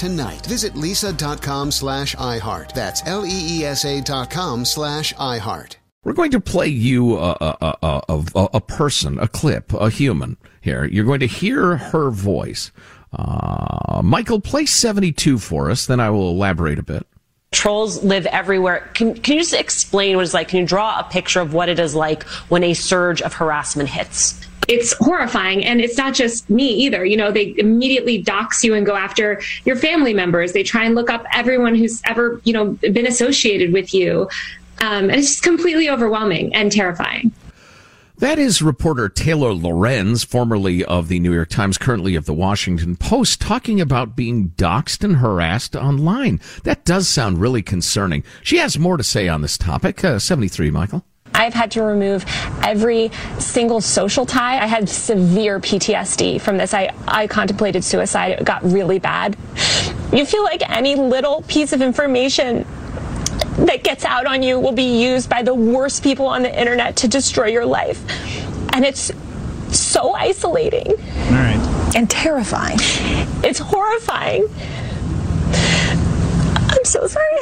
tonight. Visit leesa.com slash iHeart. That's L-E-E-S-A dot com slash iHeart. We're going to play you a, a, a, a, a person, a clip, a human here. You're going to hear her voice. Uh, Michael, play 72 for us, then I will elaborate a bit. Trolls live everywhere. Can, can you just explain what it's like? Can you draw a picture of what it is like when a surge of harassment hits? It's horrifying. And it's not just me either. You know, they immediately dox you and go after your family members. They try and look up everyone who's ever, you know, been associated with you. Um, and it's just completely overwhelming and terrifying. That is reporter Taylor Lorenz, formerly of the New York Times, currently of the Washington Post, talking about being doxxed and harassed online. That does sound really concerning. She has more to say on this topic. Uh, 73, Michael. I've had to remove every single social tie. I had severe PTSD from this. I, I contemplated suicide. It got really bad. You feel like any little piece of information that gets out on you will be used by the worst people on the internet to destroy your life. And it's so isolating. All right. And terrifying. It's horrifying. I'm so sorry.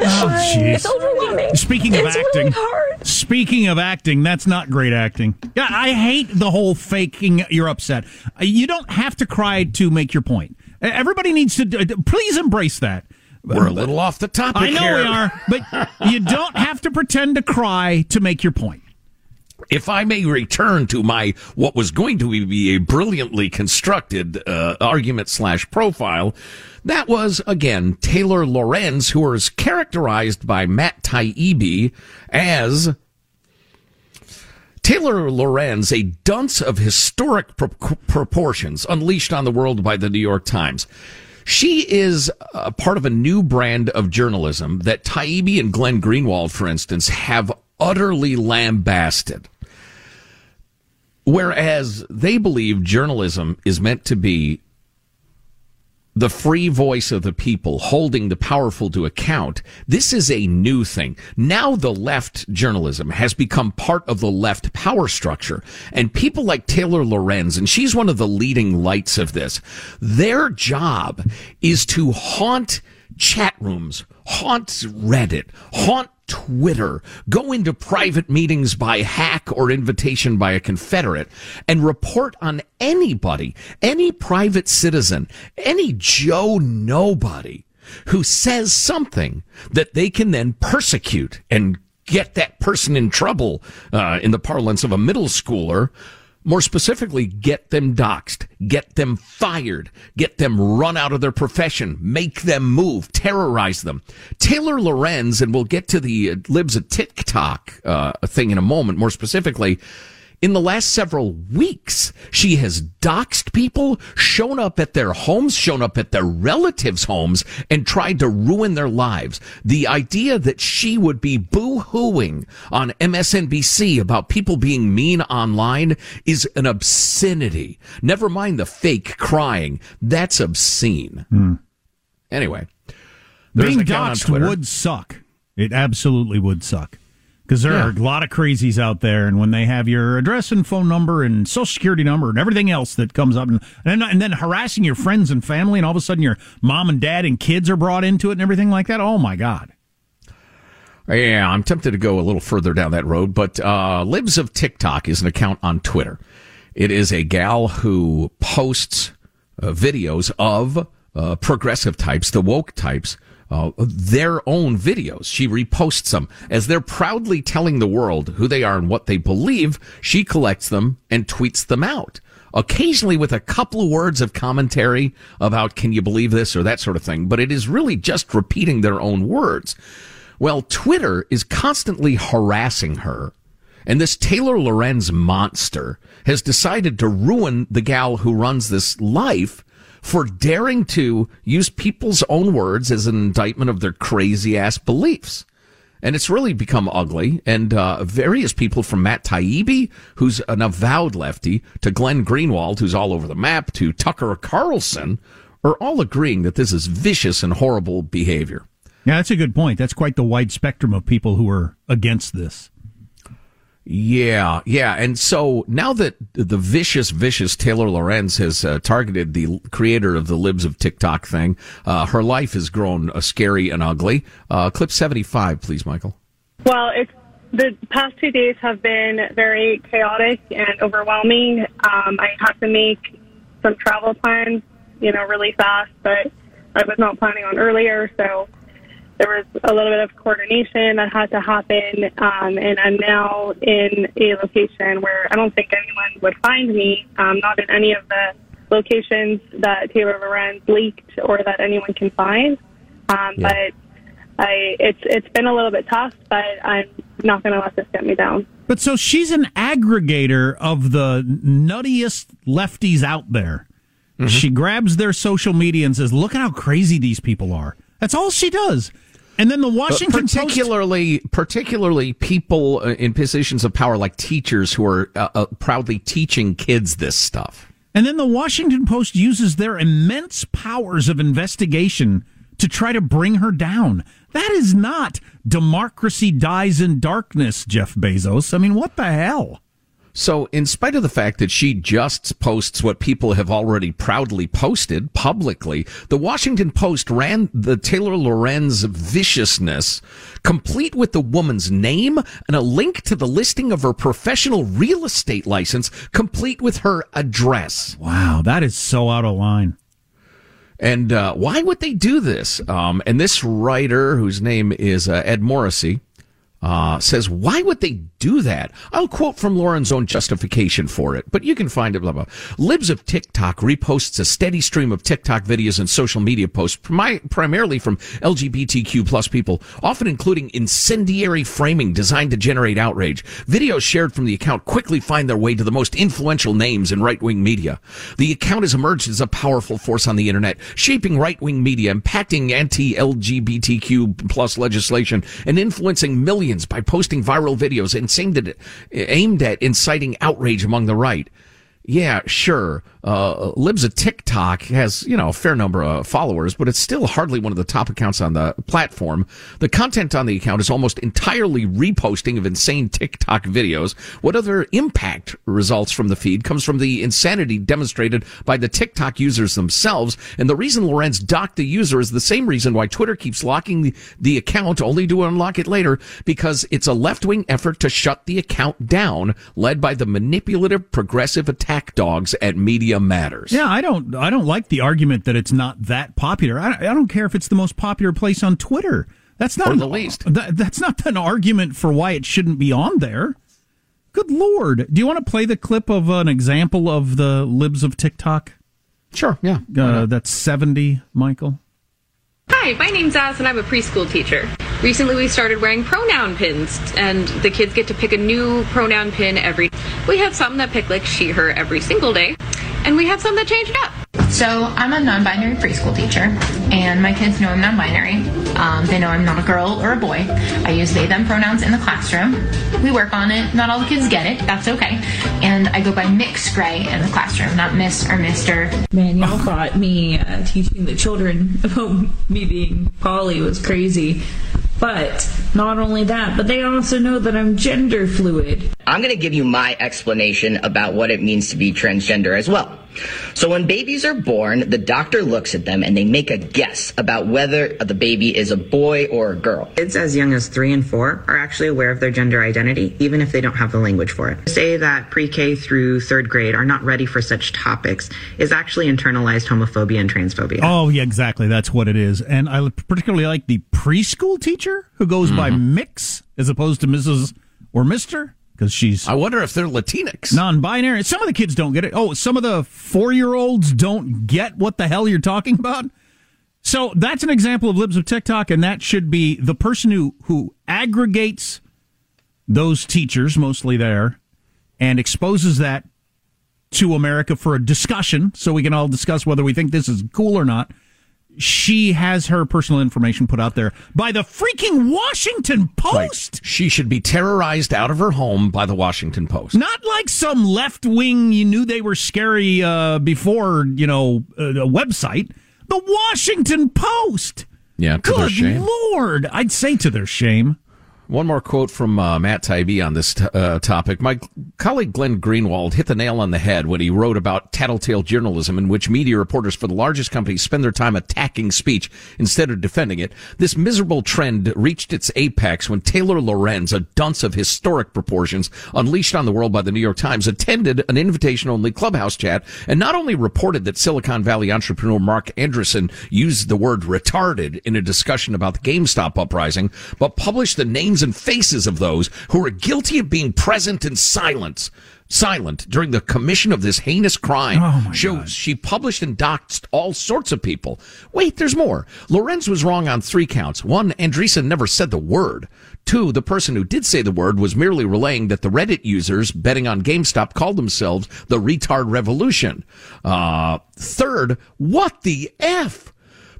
Oh, jeez. It's overwhelming. Speaking of it's acting, really hard. speaking of acting, that's not great acting. Yeah, I hate the whole faking you're upset. You don't have to cry to make your point. Everybody needs to d- d- please embrace that. We're a little off the topic I know here. we are, but you don't have to pretend to cry to make your point. If I may return to my what was going to be a brilliantly constructed uh, argument slash profile, that was again Taylor Lorenz, who was characterized by Matt Taibbi as Taylor Lorenz, a dunce of historic pro- proportions, unleashed on the world by the New York Times. She is a part of a new brand of journalism that Taibbi and Glenn Greenwald, for instance, have utterly lambasted. Whereas they believe journalism is meant to be the free voice of the people holding the powerful to account. This is a new thing. Now the left journalism has become part of the left power structure. And people like Taylor Lorenz, and she's one of the leading lights of this, their job is to haunt chat rooms, haunt Reddit, haunt Twitter, go into private meetings by hack or invitation by a Confederate, and report on anybody, any private citizen, any Joe Nobody who says something that they can then persecute and get that person in trouble, uh, in the parlance of a middle schooler, More specifically, get them doxxed, get them fired, get them run out of their profession, make them move, terrorize them. Taylor Lorenz, and we'll get to the uh, libs of TikTok uh, thing in a moment, more specifically, in the last several weeks, she has doxxed people, shown up at their homes, shown up at their relatives' homes, and tried to ruin their lives. The idea that she would be boo-hooing on MSNBC about people being mean online is an obscenity. Never mind the fake crying. That's obscene. Hmm. Anyway. there's Being doxxed would suck. It absolutely would suck. Because there Yeah. are a lot of crazies out there, and when they have your address and phone number and social security number and everything else that comes up, and, and, and then harassing your friends and family, and all of a sudden your mom and dad and kids are brought into it and everything like that, oh my God. Yeah, I'm tempted to go a little further down that road, but uh, Libs of TikTok is an account on Twitter. It is a gal who posts uh, videos of uh, progressive types, the woke types, uh, their own videos. She reposts them as they're proudly telling the world who they are and what they believe. She collects them and tweets them out. Occasionally with a couple of words of commentary about can you believe this or that sort of thing, but it is really just repeating their own words. Well, Twitter is constantly harassing her. And this Taylor Lorenz monster has decided to ruin the gal who runs this life for daring to use people's own words as an indictment of their crazy ass beliefs. And it's really become ugly. And uh, various people from Matt Taibbi, who's an avowed lefty, to Glenn Greenwald, who's all over the map, to Tucker Carlson, are all agreeing that this is vicious and horrible behavior. Yeah, that's a good point. That's quite the wide spectrum of people who are against this. Yeah, yeah. And so now that the vicious, vicious Taylor Lorenz has uh, targeted the creator of the Libs of TikTok thing, uh, her life has grown uh, scary and ugly. Uh, clip 75, please, Michael. Well, it's the past two days have been very chaotic and overwhelming. Um, I had to make some travel plans, you know, really fast, but I was not planning on earlier, so there was a little bit of coordination that had to happen, um, and I'm now in a location where I don't think anyone would find me, um, not in any of the locations that Taylor Lorenz leaked or that anyone can find. Um, But I, it's it's been a little bit tough, but I'm not going to let this get me down. But so she's an aggregator of the nuttiest lefties out there. She grabs their social media and says, "Look at how crazy these people are." That's all she does. And then the Washington Post particularly, particularly people uh, in positions of power like teachers who are uh, uh, proudly teaching kids this stuff. And then the Washington Post uses their immense powers of investigation to try to bring her down. That is not democracy dies in darkness, Jeff Bezos. I mean, what the hell? So, in spite of the fact that she just posts what people have already proudly posted publicly, the Washington Post ran the Taylor Lorenz viciousness, complete with the woman's name and a link to the listing of her professional real estate license, complete with her address. Wow, that is so out of line. And uh, why would they do this? Um, and this writer, whose name is uh, Ed Morrissey, uh, says, why would they do that? I'll quote from Lorenz's own justification for it, but you can find it, blah, blah. Libs of TikTok reposts a steady stream of TikTok videos and social media posts, pri- primarily from LGBTQ plus people, often including incendiary framing designed to generate outrage. Videos shared from the account quickly find their way to the most influential names in right-wing media. The account has emerged as a powerful force on the internet, shaping right-wing media, impacting anti-LGBTQ plus legislation, and influencing millions by posting viral videos and aimed at, aimed at inciting outrage among the right. Yeah, sure. Uh, Libs of TikTok has, you know, a fair number of followers, but it's still hardly one of the top accounts on the platform. The content on the account is almost entirely reposting of insane TikTok videos. What other impact results from the feed comes from the insanity demonstrated by the TikTok users themselves. And the reason Lorenz doxxed the user is the same reason why Twitter keeps locking the, the account only to unlock it later, because it's a left-wing effort to shut the account down, led by the manipulative progressive attack dogs at Media Matters. Yeah, I don't I don't like the argument that it's not that popular. I, I don't care if it's the most popular place on Twitter. That's not Or an- the least. That, that's not an argument for why it shouldn't be on there. Good lord! Do you want to play the clip of an example of the libs of TikTok? Sure. Yeah. Uh, that's seventy, Michael. Hi, my name's Az, and I'm a preschool teacher. Recently, we started wearing pronoun pins, and the kids get to pick a new pronoun pin every. We have some that pick like she, her every single day, and we have some that change it up. So I'm a non-binary preschool teacher, and my kids know I'm non-binary. Um, they know I'm not a girl or a boy. I use they/them pronouns in the classroom. We work on it. Not all the kids get it. That's okay. And I go by Mix Gray in the classroom, not Miss or Mister. Man, y'all thought me uh, teaching the children about me being poly was crazy. But not only that, but they also know that I'm gender fluid. I'm going to give you my explanation about what it means to be transgender as well. So when babies are born, the doctor looks at them and they make a guess about whether the baby is a boy or a girl. Kids as young as three and four are actually aware of their gender identity, even if they don't have the language for it. To say that pre-K through third grade are not ready for such topics is actually internalized homophobia and transphobia. Oh, yeah, exactly. That's what it is. And I particularly like the preschool teacher who goes mm-hmm. by Mix as opposed to Mrs. or Mister because she's. I wonder if they're Latinx, non-binary. Some of the kids don't get it. Oh, some of the four-year-olds don't get what the hell you're talking about. So that's an example of libs of TikTok, and that should be the person who who aggregates those teachers, mostly there, and exposes that to America for a discussion, so we can all discuss whether we think this is cool or not she has her personal information put out there by the freaking Washington Post. Right. She should be terrorized out of her home by the Washington Post. Not like some left wing, you knew they were scary uh, before, you know, uh, website. The Washington Post. Yeah, Good Lord. I'd say to their shame. One more quote from uh, Matt Taibbi on this t- uh, topic. My colleague Glenn Greenwald hit the nail on the head when he wrote about tattletale journalism in which media reporters for the largest companies spend their time attacking speech instead of defending it. This miserable trend reached its apex when Taylor Lorenz, a dunce of historic proportions, unleashed on the world by the New York Times, attended an invitation-only clubhouse chat and not only reported that Silicon Valley entrepreneur Marc Andreessen used the word retarded in a discussion about the GameStop uprising, but published the names names and faces of those who are guilty of being present in silence silent during the commission of this heinous crime. Oh Shows she published and doxed all sorts of people. Wait, there's more. Lorenz was wrong on three counts. One, Andreessen never said the word. Two, the person who did say the word was merely relaying that the Reddit users betting on GameStop called themselves the retard revolution. Uh, third, what the F?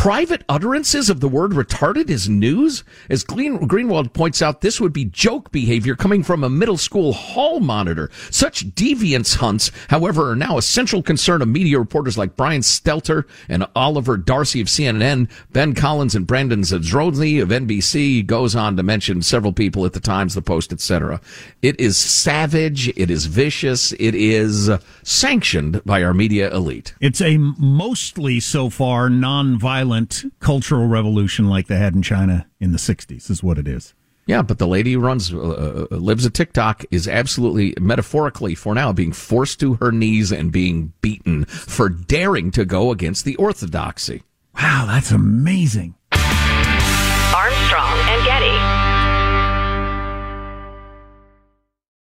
Private utterances of the word retarded is news? As Greenwald points out, this would be joke behavior coming from a middle school hall monitor. Such deviance hunts, however, are now a central concern of media reporters like Brian Stelter and Oliver Darcy of CNN, Ben Collins and Brandon Zadrozny of NBC. goes on to mention several people at the Times, the Post, etc. It is savage. It is vicious. It is sanctioned by our media elite. It's a mostly so far non-violent violent cultural revolution like they had in China in the 60s, is what it is. Yeah, but the lady who runs, uh, uh, Libs of TikTok is absolutely, metaphorically for now, being forced to her knees and being beaten for daring to go against the orthodoxy. Wow, that's amazing. Armstrong and Getty.